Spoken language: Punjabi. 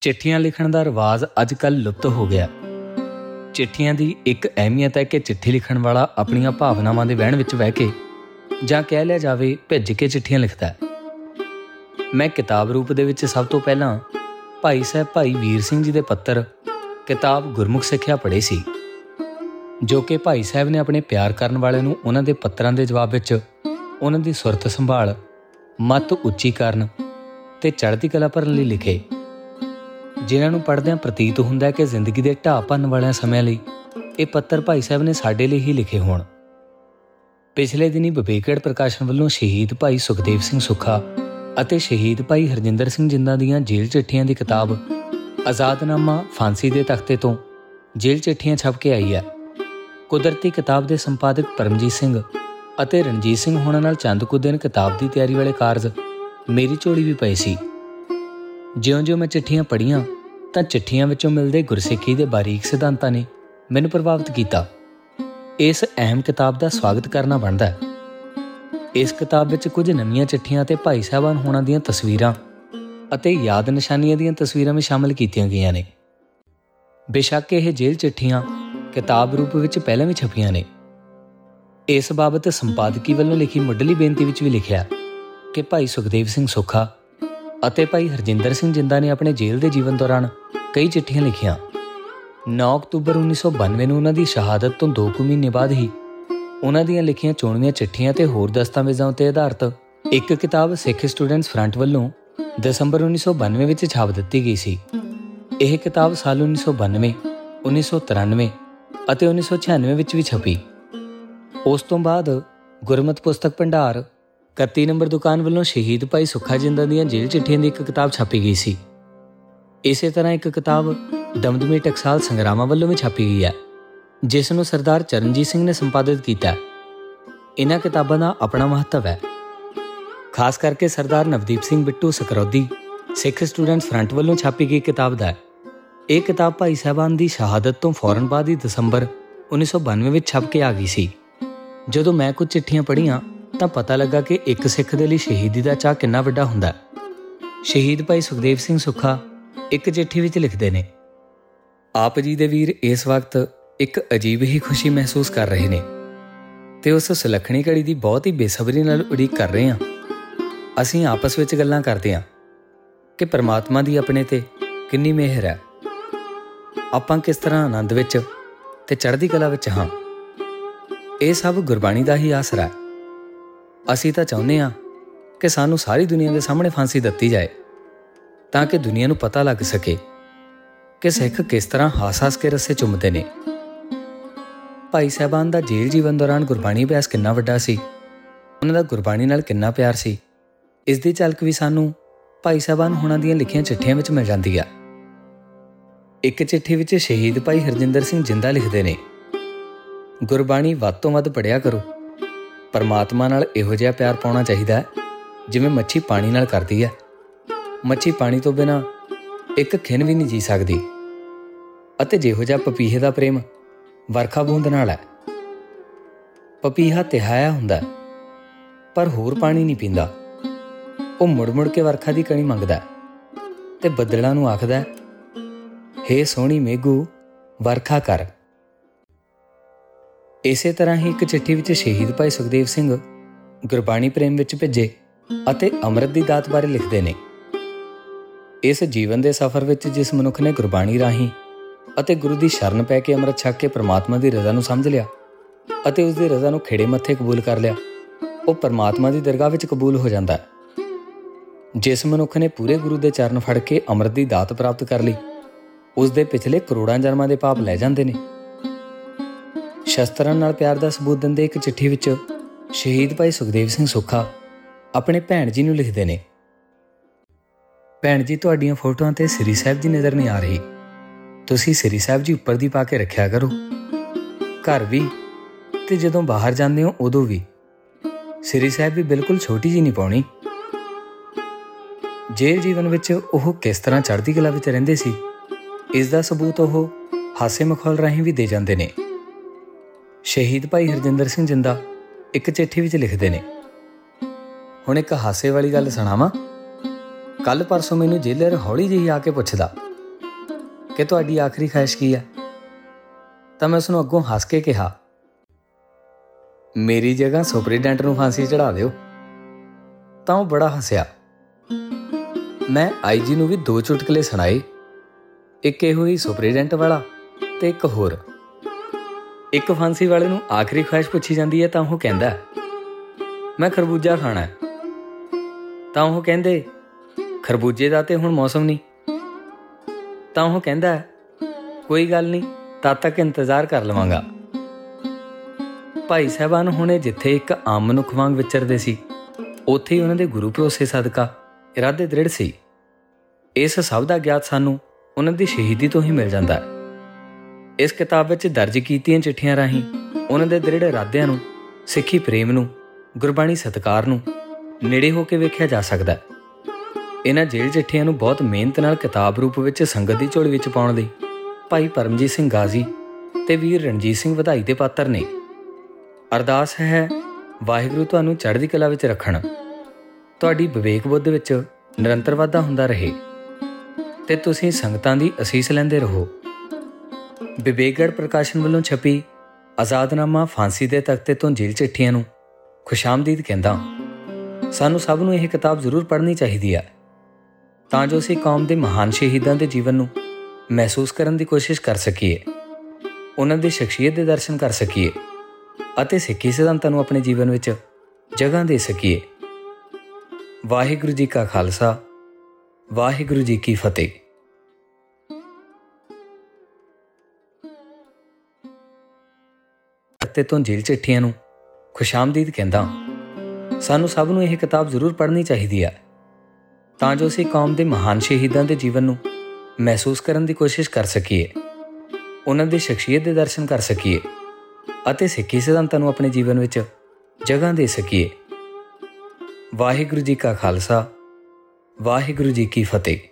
ਚਿੱਠੀਆਂ ਲਿਖਣ ਦਾ ਰਿਵਾਜ ਅੱਜਕੱਲ ਲੁਪਤ ਹੋ ਗਿਆ। ਚਿੱਠੀਆਂ ਦੀ ਇੱਕ ਅਹਿਮੀਅਤ ਹੈ ਕਿ ਚਿੱਠੀ ਲਿਖਣ ਵਾਲਾ ਆਪਣੀਆਂ ਭਾਵਨਾਵਾਂ ਦੇ ਵਹਿਣ ਵਿੱਚ ਬਹਿ ਕੇ ਜਾਂ ਕਹਿ ਲਿਆ ਜਾਵੇ ਭਿੱਜ ਕੇ ਚਿੱਠੀਆਂ ਲਿਖਦਾ ਹੈ। ਮੈਂ ਕਿਤਾਬ ਰੂਪ ਦੇ ਵਿੱਚ ਸਭ ਤੋਂ ਪਹਿਲਾਂ ਭਾਈ ਸਾਹਿਬ ਭਾਈ ਵੀਰ ਸਿੰਘ ਜੀ ਦੇ ਪੱਤਰ ਕਿਤਾਬ ਗੁਰਮੁਖ ਸਿੱਖਿਆ ਪੜ੍ਹੇ ਸੀ, ਜੋ ਕਿ ਭਾਈ ਸਾਹਿਬ ਨੇ ਆਪਣੇ ਪਿਆਰ ਕਰਨ ਵਾਲਿਆਂ ਨੂੰ ਉਹਨਾਂ ਦੇ ਪੱਤਰਾਂ ਦੇ ਜਵਾਬ ਵਿੱਚ ਉਹਨਾਂ ਦੀ ਸੁਰਤ ਸੰਭਾਲ, ਮਤ ਉੱਚੀ ਕਰਨ ਤੇ ਚੜ੍ਹਦੀ ਕਲਾ ਭਰਨ ਲਈ ਲਿਖੇ। ਜਿਨ੍ਹਾਂ ਨੂੰ ਪੜ੍ਹਦਿਆਂ ਪ੍ਰਤੀਤ ਹੁੰਦਾ ਹੈ ਕਿ ਜ਼ਿੰਦਗੀ ਦੇ ਢਾਹ ਭੰਨ ਵਾਲਿਆਂ ਸਮਿਆਂ ਲਈ ਇਹ ਪੱਤਰ ਭਾਈ ਸਾਹਿਬ ਨੇ ਸਾਡੇ ਲਈ ਹੀ ਲਿਖੇ ਹੋਣ। ਪਿਛਲੇ ਦਿਨੀ ਵਿਵੇਕੜ ਪ੍ਰਕਾਸ਼ਨ ਵੱਲੋਂ ਸ਼ਹੀਦ ਭਾਈ ਸੁਖਦੇਵ ਸਿੰਘ ਸੁੱਖਾ ਅਤੇ ਸ਼ਹੀਦ ਭਾਈ ਹਰਜਿੰਦਰ ਸਿੰਘ ਜਿੰਦਾ ਦੀਆਂ ਜੇਲ੍ਹ ਚਿੱਠੀਆਂ ਦੀ ਕਿਤਾਬ ਆਜ਼ਾਦਨਾਮਾ ਫਾਂਸੀ ਦੇ ਤਖਤੇ ਤੋਂ ਜੇਲ੍ਹ ਚਿੱਠੀਆਂ ਛਪ ਕੇ ਆਈ ਹੈ। ਕੁਦਰਤੀ ਕਿਤਾਬ ਦੇ ਸੰਪਾਦਕ ਪਰਮਜੀਤ ਸਿੰਘ ਅਤੇ ਰਣਜੀਤ ਸਿੰਘ ਹੋਣਾ ਨਾਲ ਚੰਦ ਕੁ ਦਿਨ ਕਿਤਾਬ ਦੀ ਤਿਆਰੀ ਵਾਲੇ ਕਾਰਜ ਮੇਰੀ ਝੋਲੀ ਵੀ ਪਈ ਸੀ। ਜਿਉਂ-ਜਿਉਂ ਮੈਂ ਚਿੱਠੀਆਂ ਪੜ੍ਹੀਆਂ, ਤਾਂ ਚਿੱਠੀਆਂ ਵਿੱਚੋਂ ਮਿਲਦੇ ਗੁਰਸਿੱਖੀ ਦੇ ਬਾਰੀਕ ਸਿਧਾਂਤਾਂ ਨੇ ਮੈਨੂੰ ਪ੍ਰਭਾਵਿਤ ਕੀਤਾ। ਇਸ ਅਹਿਮ ਕਿਤਾਬ ਦਾ ਸਵਾਗਤ ਕਰਨਾ ਬਣਦਾ ਹੈ। ਇਸ ਕਿਤਾਬ ਵਿੱਚ ਕੁਝ ਨਵੀਆਂ ਚਿੱਠੀਆਂ ਤੇ ਭਾਈ ਸਾਹਿਬਾਨ ਹੋਣਾ ਦੀਆਂ ਤਸਵੀਰਾਂ ਅਤੇ ਯਾਦ ਨਿਸ਼ਾਨੀਆਂ ਦੀਆਂ ਤਸਵੀਰਾਂ ਵੀ ਸ਼ਾਮਲ ਕੀਤੀਆਂ ਗਈਆਂ ਨੇ। ਬੇਸ਼ੱਕ ਇਹ ਜੇਲ੍ਹ ਚਿੱਠੀਆਂ ਕਿਤਾਬ ਰੂਪ ਵਿੱਚ ਪਹਿਲਾਂ ਵੀ ਛਪੀਆਂ ਨੇ। ਇਸ ਬਾਬਤ ਸੰਪਾਦਕੀ ਵੱਲੋਂ ਲਿਖੀ ਮੁੱਢਲੀ ਬੇਨਤੀ ਵਿੱਚ ਵੀ ਲਿਖਿਆ ਕਿ ਭਾਈ ਸੁਖਦੇਵ ਸਿੰਘ ਸੁੱਖਾ ਅਤੇ ਭਾਈ ਹਰਜਿੰਦਰ ਸਿੰਘ ਜਿੰਦਾ ਨੇ ਆਪਣੇ ਜੇਲ੍ਹ ਦੇ ਜੀਵਨ ਦੌਰਾਨ ਕਈ ਚਿੱਠੀਆਂ ਲਿਖੀਆਂ। 9 ਅਕਤੂਬਰ 1992 ਨੂੰ ਉਹਨਾਂ ਦੀ ਸ਼ਹਾਦਤ ਤੋਂ 2 ਕੁ ਮਹੀਨੇ ਬਾਅਦ ਹੀ ਉਹਨਾਂ ਦੀਆਂ ਲਿਖੀਆਂ ਚੋਣਵੀਆਂ ਚਿੱਠੀਆਂ ਤੇ ਹੋਰ ਦਸਤਾਵੇਜ਼ਾਂ ਉੱਤੇ ਆਧਾਰਿਤ ਇੱਕ ਕਿਤਾਬ ਸਿੱਖ ਸਟੂਡੈਂਟਸ ਫਰੰਟ ਵੱਲੋਂ ਦਸੰਬਰ 1992 ਵਿੱਚ ਛਾਪ ਦਿੱਤੀ ਗਈ ਸੀ। ਇਹ ਕਿਤਾਬ ਸਾਲ 1992 1993 ਅਤੇ 1996 ਵਿੱਚ ਵੀ ਛਪੀ। ਉਸ ਤੋਂ ਬਾਅਦ ਗੁਰਮਤ ਪੁਸਤਕ ਭੰਡਾਰ 31 ਨੰਬਰ ਦੁਕਾਨ ਵੱਲੋਂ ਸ਼ਹੀਦ ਭਾਈ ਸੁੱਖਾ ਜਿੰਦਾ ਦੀਆਂ ਜੇਲ੍ਹ ਚਿੱਠੀਆਂ ਦੀ ਇੱਕ ਕਿਤਾਬ ਛਾਪੀ ਗਈ ਸੀ। ਇਸੇ ਤਰ੍ਹਾਂ ਇੱਕ ਕਿਤਾਬ ਦਮਦਮੀ ਟਕਸਾਲ ਸੰਗਰਾਮਾਂ ਵੱਲੋਂ ਵੀ ਛਾਪੀ ਗਈ ਹੈ, ਜਿਸ ਨੂੰ ਸਰਦਾਰ ਚਰਨਜੀਤ ਸਿੰਘ ਨੇ ਸੰਪਾਦਿਤ ਕੀਤਾ ਇਹਨਾਂ ਕਿਤਾਬਾਂ ਦਾ ਆਪਣਾ ਮਹੱਤਵ ਹੈ। ਖਾਸ ਕਰਕੇ ਸਰਦਾਰ ਨਵਦੀਪ ਸਿੰਘ ਬਿੱਟੂ ਸਕਰੌਦੀ, ਸਿੱਖ ਸਟੂਡੈਂਟਸ ਫਰੰਟ ਵੱਲੋਂ ਛਾਪੀ ਗਈ ਕਿਤਾਬ ਦਾ ਇਹ ਕਿਤਾਬ ਭਾਈ ਸਾਹਿਬਾਨ ਦੀ ਸ਼ਹਾਦਤ ਤੋਂ ਫੌਰਨ ਬਾਅਦ ਹੀ ਦਸੰਬਰ 1992 ਵਿੱਚ ਛਪ ਕੇ ਆ ਗਈ ਸੀ। ਜਦੋਂ ਮੈਂ ਕੁਝ ਚਿੱਠੀਆਂ ਪੜ੍ਹੀਆਂ ਤਾਂ ਪਤਾ ਲੱਗਾ ਕਿ ਇੱਕ ਸਿੱਖ ਦੇ ਲਈ ਸ਼ਹੀਦੀ ਦਾ ਚਾਹ ਕਿੰਨਾ ਵੱਡਾ ਹੁੰਦਾ ਹੈ। ਸ਼ਹੀਦ ਭਾਈ ਸੁਖਦੇਵ ਸਿੰਘ ਸੁੱਖਾ ਇੱਕ ਚਿੱਠੀ ਵਿੱਚ ਲਿਖਦੇ ਨੇ, ਆਪ ਜੀ ਦੇ ਵੀਰ ਇਸ ਵਕਤ ਇੱਕ ਅਜੀਬ ਹੀ ਖੁਸ਼ੀ ਮਹਿਸੂਸ ਕਰ ਰਹੇ ਨੇ ਤੇ ਉਸ ਸੁਲੱਖਣੀ ਘੜੀ ਦੀ ਬਹੁਤ ਹੀ ਬੇਸਬਰੀ ਨਾਲ ਉਡੀਕ ਕਰ ਰਹੇ ਹਾਂ। ਅਸੀਂ ਆਪਸ ਵਿੱਚ ਗੱਲਾਂ ਕਰਦੇ ਹਾਂ ਕਿ ਪ੍ਰਮਾਤਮਾ ਦੀ ਆਪਣੇ ਤੇ ਕਿੰਨੀ ਮਿਹਰ ਹੈ। ਆਪਾਂ ਕਿਸ ਤਰ੍ਹਾਂ ਆਨੰਦ ਵਿੱਚ ਤੇ ਚੜ੍ਹਦੀ ਕਲਾ ਵਿੱਚ ਹਾਂ। ਇਹ ਸਭ ਗੁਰਬਾਣੀ ਦਾ ਹੀ ਆਸਰਾ ਹੈ। ਅਸੀਂ ਤਾਂ ਚਾਹੁੰਦੇ ਹਾਂ ਕਿ ਸਾਨੂੰ ਸਾਰੀ ਦੁਨੀਆ ਦੇ ਸਾਹਮਣੇ ਫਾਂਸੀ ਦਿੱਤੀ ਜਾਏ, ਤਾਂ ਕਿ ਦੁਨੀਆ ਨੂੰ ਪਤਾ ਲੱਗ ਸਕੇ ਕਿ ਸਿੱਖ ਕਿਸ ਤਰ੍ਹਾਂ ਹਾਸ-ਹਾਸ ਕੇ ਰਸੇ ਚੁੰਮਦੇ ਨੇ। ਭਾਈ ਸਾਹਿਬਾਨ ਦਾ ਜੇਲ੍ਹ ਜੀਵਨ ਦੌਰਾਨ ਗੁਰਬਾਣੀ ਅਭਿਆਸ ਕਿੰਨਾ ਵੱਡਾ ਸੀ। ਉਹਨਾਂ ਦਾ ਗੁਰਬਾਣੀ ਨਾਲ ਕਿੰਨਾ ਪਿਆਰ ਸੀ। ਇਸ ਦੀ ਝਲਕ ਵੀ ਸਾਨੂੰ ਭਾਈ ਸਾਹਿਬਾਨ ਹੁਣਾਂ ਦੀਆਂ ਲਿਖੀਆਂ ਚਿੱਠੀਆਂ ਵਿੱਚ ਮਿਲ ਜਾਂਦੀ ਆ। ਇੱਕ ਚਿੱਠੀ ਵਿੱਚ ਸ਼ਹੀਦ ਭਾਈ ਹਰਜਿੰਦਰ ਸਿੰਘ ਜਿੰਦਾ ਲਿਖਦੇ ਨੇ, ਗੁਰਬਾਣੀ ਵੱਧ ਤੋਂ ਵੱਧ ਪੜਿਆ ਕਰੋ। ਪਰਮਾਤਮਾ ਨਾਲ ਇਹੋ ਜਿਹਾ ਪਿਆਰ ਪਾਉਣਾ ਚਾਹੀਦਾ ਹੈ, ਜਿਵੇਂ ਮੱਛੀ ਪਾਣੀ ਨਾਲ ਕਰਦੀ ਹੈ। ਮੱਛੀ ਪਾਣੀ ਤੋਂ ਬਿਨਾ ਇੱਕ ਖਿੰਨ ਵੀ ਨਹੀਂ ਜੀ ਸਕਦੀ। ਅਤੇ ਜਿਹੋ ਜਿਹਾ ਪਪੀਹੇ ਦਾ ਪ੍ਰੇਮ ਵਰਖਾ ਬੂੰਦ ਨਾਲ ਹੈ। ਪਪੀਹਾ ਤਿਹਾਇਆ ਹੁੰਦਾ ਪਰ ਹੋਰ ਪਾਣੀ ਨਹੀਂ ਪੀਂਦਾ। ਉਹ ਮੁੜ-ਮੁੜ ਕੇ ਵਰਖਾ ਦੀ ਕਣੀ ਮੰਗਦਾ ਤੇ ਬੱਦਲਾਂ ਨੂੰ ਆਖਦਾ ਹੇ ਸੋਹਣੀ ਮੇਗੂ ਵਰਖਾ ਕਰ। ਇਸੇ ਤਰ੍ਹਾਂ ਹੀ ਇੱਕ ਚਿੱਠੀ ਵਿੱਚ ਸ਼ਹੀਦ ਭਾਈ ਸੁਖਦੇਵ ਸਿੰਘ ਗੁਰਬਾਣੀ ਪ੍ਰੇਮ ਵਿੱਚ ਭਿੱਜੇ ਅਤੇ ਅੰਮ੍ਰਿਤ ਦੀ ਦਾਤ ਬਾਰੇ ਲਿਖਦੇ ਨੇ। ਇਸ ਜੀਵਨ ਦੇ ਸਫ਼ਰ ਵਿੱਚ ਜਿਸ ਮਨੁੱਖ ਨੇ ਗੁਰਬਾਣੀ ਰਾਹੀਂ ਅਤੇ ਗੁਰੂ ਦੀ ਸ਼ਰਨ ਪੈ ਕੇ ਅੰਮ੍ਰਿਤ ਛਕ ਕੇ ਪ੍ਰਮਾਤਮਾ ਦੀ ਰਜ਼ਾ ਨੂੰ ਸਮਝ ਲਿਆ ਅਤੇ ਉਸ ਦੀ ਰਜ਼ਾ ਨੂੰ ਖੇੜੇ ਮੱਥੇ ਕਬੂਲ ਕਰ ਲਿਆ, ਉਹ ਪ੍ਰਮਾਤਮਾ ਦੀ ਦਰਗਾਹ ਵਿੱਚ ਕਬੂਲ ਹੋ ਜਾਂਦਾ ਹੈ। ਜਿਸ ਮਨੁੱਖ ਨੇ ਪੂਰੇ ਗੁਰੂ ਦੇ ਚਰਨ ਫੜ ਕੇ ਅੰਮ੍ਰਿਤ ਦੀ ਦਾਤ ਪ੍ਰਾਪਤ ਕਰ ਲਈ ਉਸ ਦੇ ਪਿਛਲੇ ਕਰੋੜਾਂ ਜਨਮਾਂ ਦੇ ਪਾਪ ਲੈ ਜਾਂਦੇ ਨੇ। ਸ਼ਸਤਰਾਂ ਨਾਲ ਪਿਆਰ ਦਾ ਸਬੂਤ ਦਿੰਦੇ ਇੱਕ ਚਿੱਠੀ ਵਿੱਚ ਸ਼ਹੀਦ ਭਾਈ ਸੁਖਦੇਵ ਸਿੰਘ ਸੁੱਖਾ ਆਪਣੇ ਭੈਣ ਜੀ ਨੂੰ ਲਿਖਦੇ ਨੇ। ਭੈਣ ਜੀ, ਤੁਹਾਡੀਆਂ ਫੋਟੋਆਂ ਤੇ ਸ੍ਰੀ ਸਾਹਿਬ ਜੀ ਨਜ਼ਰ ਨਹੀਂ ਆ ਰਹੀ। ਤੁਸੀਂ ਸ੍ਰੀ ਸਾਹਿਬ ਜੀ ਉੱਪਰ ਦੀ ਪਾ ਕੇ ਰੱਖਿਆ ਕਰੋ। ਘਰ ਵੀ ਤੇ ਜਦੋਂ ਬਾਹਰ ਜਾਂਦੇ ਹੋ, ਉਦੋਂ ਵੀ। ਸ੍ਰੀ ਸਾਹਿਬ ਵੀ ਬਿਲਕੁਲ ਛੋਟੀ ਜੀ ਨਹੀਂ ਪਾਉਣੀ। ਜੇਲ੍ਹ ਜੀਵਨ ਵਿੱਚ ਉਹ ਕਿਸ ਤਰ੍ਹਾਂ ਚੜ੍ਹਦੀ ਕਲਾ ਵਿੱਚ ਰਹਿੰਦੇ ਸੀ, ਇਸ ਦਾ ਸਬੂਤ ਉਹ ਹਾਸੇ ਮਖੌਲ ਰਾਹੀਂ ਵੀ ਦੇ ਜਾਂਦੇ ਨੇ। ਸ਼ਹੀਦ ਭਾਈ ਹਰਜਿੰਦਰ ਸਿੰਘ ਜਿੰਦਾ ਇੱਕ ਚਿੱਠੀ ਵਿੱਚ ਲਿਖਦੇ ਨੇ। ਹੁਣ ਇੱਕ ਹਾਸੇ ਵਾਲੀ ਗੱਲ ਸੁਣਾਵਾਂ। ਕੱਲ ਪਰਸੋਂ ਮੈਨੂੰ ਜੇਲਰ ਹੌਲੀ ਜਿਹੀ ਆ ਕੇ ਪੁੱਛਦਾ, ਕਿ ਤੁਹਾਡੀ ਆਖਰੀ ਖਾਹਿਸ਼ ਕੀ ਹੈ? ਤਾਂ ਮੈਂ ਉਸ ਨੂੰ ਅੱਗੋਂ ਹੱਸ ਕੇ ਕਿਹਾ, ਮੇਰੀ ਜਗ੍ਹਾ ਸੁਪਰੀਡੈਂਟ ਨੂੰ ਫਾਂਸੀ ਚੜਾ ਦਿਓ। ਤਾਂ ਉਹ ਬੜਾ ਹੱਸਿਆ। ਮੈਂ ਆਈਜੀ ਨੂੰ ਵੀ ਦੋ ਚੁਟਕਲੇ ਸੁਣਾਏ, ਇੱਕ ਇਹੋ ਹੀ ਸੁਪਰੀਡੈਂਟ ਵਾਲਾ ਤੇ ਇੱਕ ਹੋਰ। ਇੱਕ ਫਾਂਸੀ ਵਾਲੇ ਨੂੰ ਆਖਰੀ ਖਾਹਿਸ਼ ਪੁੱਛੀ ਜਾਂਦੀ ਹੈ ਤਾਂ ਉਹ ਕਹਿੰਦਾ ਮੈਂ ਖਰਬੂਜਾ ਖਾਣਾ ਹੈ। ਤਾਂ ਉਹ ਕਹਿੰਦੇ, ਖਰਬੂਜੇ ਦਾ ਤੇ ਹੁਣ ਮੌਸਮ ਨਹੀਂ। ਤਾਂ ਉਹ ਕਹਿੰਦਾ ਕੋਈ ਗੱਲ ਨਹੀਂ, ਤਦ ਤੱਕ ਇੰਤਜ਼ਾਰ ਕਰ ਲਵਾਂਗਾ। ਭਾਈ ਸਾਹਿਬਾਨ ਹੁਣੇ ਜਿੱਥੇ ਇੱਕ ਆਮ ਮਨੁੱਖ ਵਾਂਗ ਵਿਚਰਦੇ ਸੀ, ਉੱਥੇ ਹੀ ਉਹਨਾਂ ਦੇ ਗੁਰੂ ਭਰੋਸੇ ਸਦਕਾ ਇਰਾਦੇ ਦ੍ਰਿੜ ਸੀ। ਇਸ ਸਭ ਦਾ ਗਿਆਤ ਸਾਨੂੰ ਉਹਨਾਂ ਦੀ ਸ਼ਹੀਦੀ ਤੋਂ ਹੀ ਮਿਲ ਜਾਂਦਾ ਹੈ। ਇਸ ਕਿਤਾਬ ਵਿੱਚ ਦਰਜ ਕੀਤੀਆਂ ਚਿੱਠੀਆਂ ਰਾਹੀਂ ਉਹਨਾਂ ਦੇ ਦ੍ਰਿੜ ਇਰਾਦਿਆਂ ਨੂੰ, ਸਿੱਖੀ ਪ੍ਰੇਮ ਨੂੰ, ਗੁਰਬਾਣੀ ਸਤਕਾਰ ਨੂੰ ਨੇੜੇ ਹੋ ਕੇ ਵੇਖਿਆ ਜਾ ਸਕਦਾ ਹੈ। ਇਹਨਾਂ ਜੇਲ੍ਹ ਚਿੱਠੀਆਂ ਨੂੰ ਬਹੁਤ ਮਿਹਨਤ ਨਾਲ ਕਿਤਾਬ ਰੂਪ ਵਿੱਚ ਸੰਗਤ ਦੀ ਝੋਲੀ ਵਿੱਚ ਪਾਉਣ ਲਈ ਭਾਈ ਪਰਮਜੀਤ ਸਿੰਘ ਗਾਜ਼ੀ ਤੇ ਵੀਰ ਰਣਜੀਤ ਸਿੰਘ ਵਧਾਈ ਦੇ ਪਾਤਰ ਨੇ। ਅਰਦਾਸ ਹੈ ਵਾਹਿਗੁਰੂ ਤੁਹਾਨੂੰ ਚੜ੍ਹਦੀ ਕਲਾ ਵਿੱਚ ਰੱਖਣ। ਤੁਹਾਡੀ ਵਿਵੇਕ ਬੁੱਧ ਵਿੱਚ ਨਿਰੰਤਰ ਵਾਧਾ ਹੁੰਦਾ ਰਹੇ। ਤੇ ਤੁਸੀਂ ਸੰਗਤਾਂ ਦੀ ਅਸੀਸ ਲੈਂਦੇ ਰਹੋ। ਵਿਵੇਕਗੜ ਪ੍ਰਕਾਸ਼ਨ ਵੱਲੋਂ ਛਪੀ ਆਜ਼ਾਦਨਾਮਾ ਫਾਂਸੀ ਦੇ ਤਖਤੇ ਤੋਂ ਜੇਲ੍ਹ ਚਿੱਠੀਆਂ ਨੂੰ ਖੁਸ਼ਾਮਦੀਦ ਕਹਿੰਦਾ ਸਾਨੂੰ ਸਭ ਨੂੰ ਇਹ ਕਿਤਾਬ ਜ਼ਰੂਰ ਪੜ੍ਹਨੀ ਚਾਹੀਦੀ ਹੈ ਤਾਂ ਜੋ ਅਸੀਂ ਕੌਮ ਦੇ ਮਹਾਨ ਸ਼ਹੀਦਾਂ ਦੇ ਜੀਵਨ ਨੂੰ ਮਹਿਸੂਸ ਕਰਨ ਦੀ ਕੋਸ਼ਿਸ਼ ਕਰ ਸਕੀਏ। ਉਹਨਾਂ ਦੀ ਸ਼ਖਸੀਅਤ ਦੇ ਦਰਸ਼ਨ ਕਰ ਸਕੀਏ ਅਤੇ ਸਿੱਖੀ ਸਿਧਾਂਤਾਂ ਨੂੰ ਆਪਣੇ ਜੀਵਨ ਵਿੱਚ ਜਗ੍ਹਾ ਦੇ ਸਕੀਏ। ਵਾਹਿਗੁਰੂ ਜੀ ਕਾ ਖਾਲਸਾ, ਵਾਹਿਗੁਰੂ ਜੀ ਕੀ ਫਤਿਹ। ਤੇ ਤੋਂ ਜੇਲ੍ਹ ਚਿੱਠੀਆਂ ਨੂੰ। ਖੁਸ਼ਾਮਦੀਦ ਕਹਿੰਦਾ, ਸਾਨੂੰ ਸਭ ਨੂੰ ਇਹ ਕਿਤਾਬ ਜ਼ਰੂਰ ਪੜ੍ਹਨੀ ਚਾਹੀਦੀ ਹੈ ਤਾਂ ਜੋ ਅਸੀਂ ਕੌਮ ਦੇ ਮਹਾਨ ਸ਼ਹੀਦਾਂ ਦੇ ਜੀਵਨ ਨੂੰ ਮਹਿਸੂਸ ਕਰਨ ਦੀ ਕੋਸ਼ਿਸ਼ ਕਰ ਸਕੀਏ, ਉਹਨਾਂ ਦੀ ਸ਼ਖਸੀਅਤ ਦੇ ਦਰਸ਼ਨ ਕਰ ਸਕੀਏ ਅਤੇ ਸਿੱਖੀ ਸਿਧਾਂਤਾਂ ਨੂੰ ਆਪਣੇ ਜੀਵਨ ਵਿੱਚ ਜਗ੍ਹਾ ਦੇ ਸਕੀਏ। ਵਾਹਿਗੁਰੂ ਜੀ ਕਾ ਖਾਲਸਾ, ਵਾਹਿਗੁਰੂ ਜੀ ਕੀ ਫਤਿਹ।